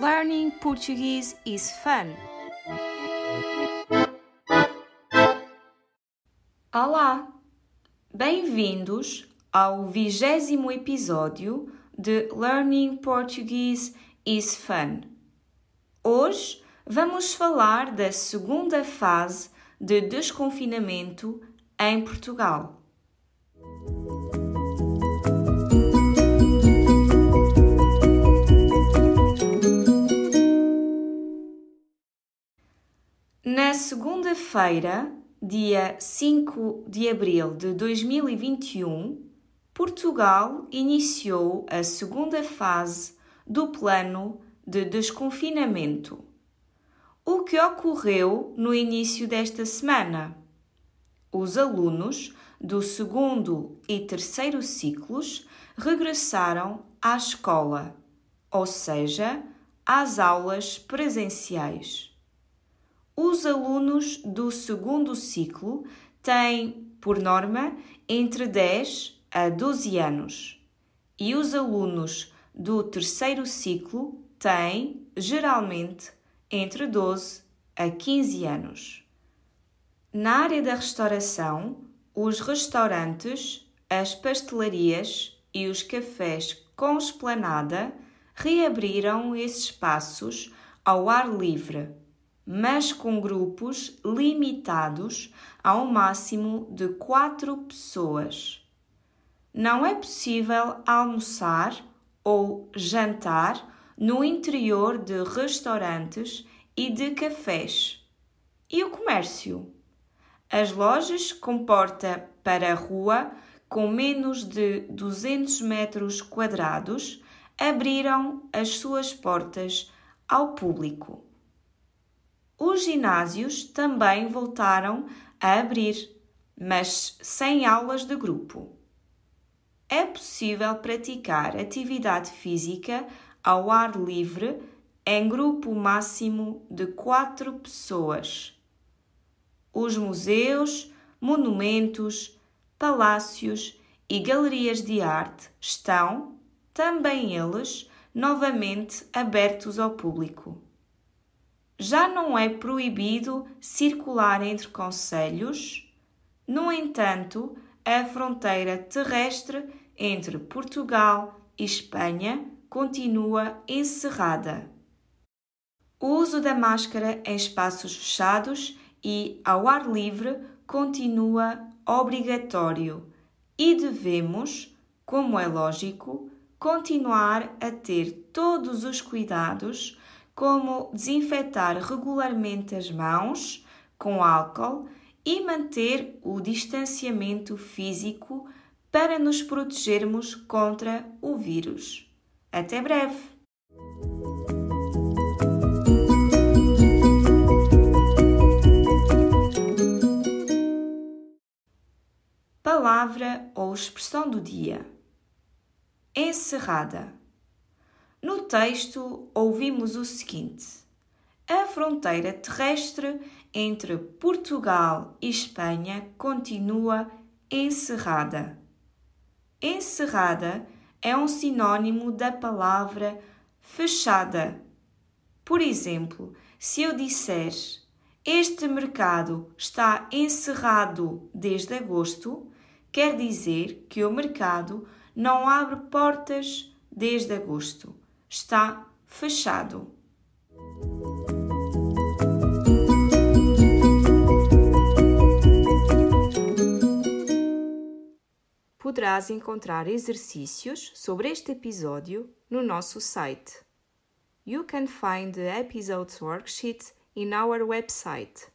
Learning Portuguese is fun. Olá! Bem-vindos ao vigésimo episódio de Learning Portuguese is Fun. Hoje vamos falar da segunda fase de desconfinamento em Portugal. Na segunda-feira, dia 5 de abril de 2021, Portugal iniciou a segunda fase do plano de desconfinamento. O que ocorreu no início desta semana? Os alunos do segundo e terceiro ciclos regressaram à escola, ou seja, às aulas presenciais. Os alunos do segundo ciclo têm, por norma, entre 10 a 12 anos e os alunos do terceiro ciclo têm, geralmente, entre 12 a 15 anos. Na área da restauração, os restaurantes, as pastelarias e os cafés com esplanada reabriram esses espaços ao ar livre mas com grupos limitados ao máximo de quatro pessoas. Não é possível almoçar ou jantar no interior de restaurantes e de cafés. E o comércio? As lojas com porta para a rua, com menos de 200 metros quadrados, abriram as suas portas ao público. Os ginásios também voltaram a abrir, mas sem aulas de grupo. É possível praticar atividade física ao ar livre em grupo máximo de quatro pessoas. Os museus, monumentos, palácios e galerias de arte estão, também eles, novamente abertos ao público já não é proibido circular entre conselhos. No entanto, a fronteira terrestre entre Portugal e Espanha continua encerrada. O uso da máscara em espaços fechados e ao ar livre continua obrigatório e devemos, como é lógico, continuar a ter todos os cuidados como desinfetar regularmente as mãos com álcool e manter o distanciamento físico para nos protegermos contra o vírus. Até breve! Palavra ou expressão do dia: encerrada. No texto, ouvimos o seguinte: a fronteira terrestre entre Portugal e Espanha continua encerrada. Encerrada é um sinônimo da palavra fechada. Por exemplo, se eu disser este mercado está encerrado desde agosto, quer dizer que o mercado não abre portas desde agosto está fechado. Poderás encontrar exercícios sobre este episódio no nosso site. You can find the episode's worksheet in our website